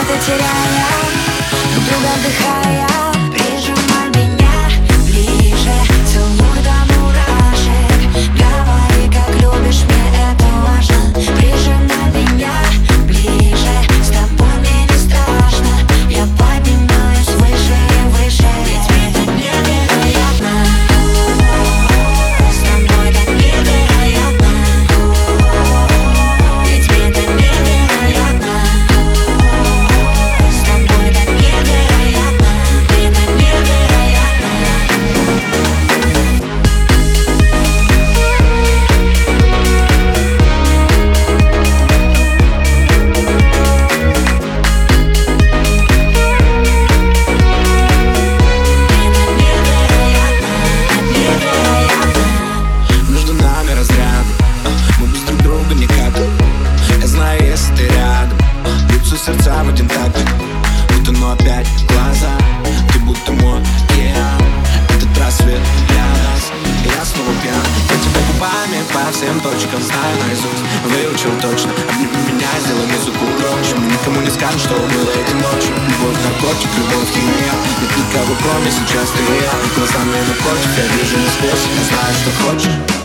где-то теряя Друг друга вдыхая знаю наизусть. Выучил точно Обними меня, сделай музыку громче Никому не скажешь, что было этой ночью. Любовь, наркотик, любовь, химия Нет никого, кроме сейчас ты и я. Глазами напротив, я вижу насквозь. Я знаю, что хочешь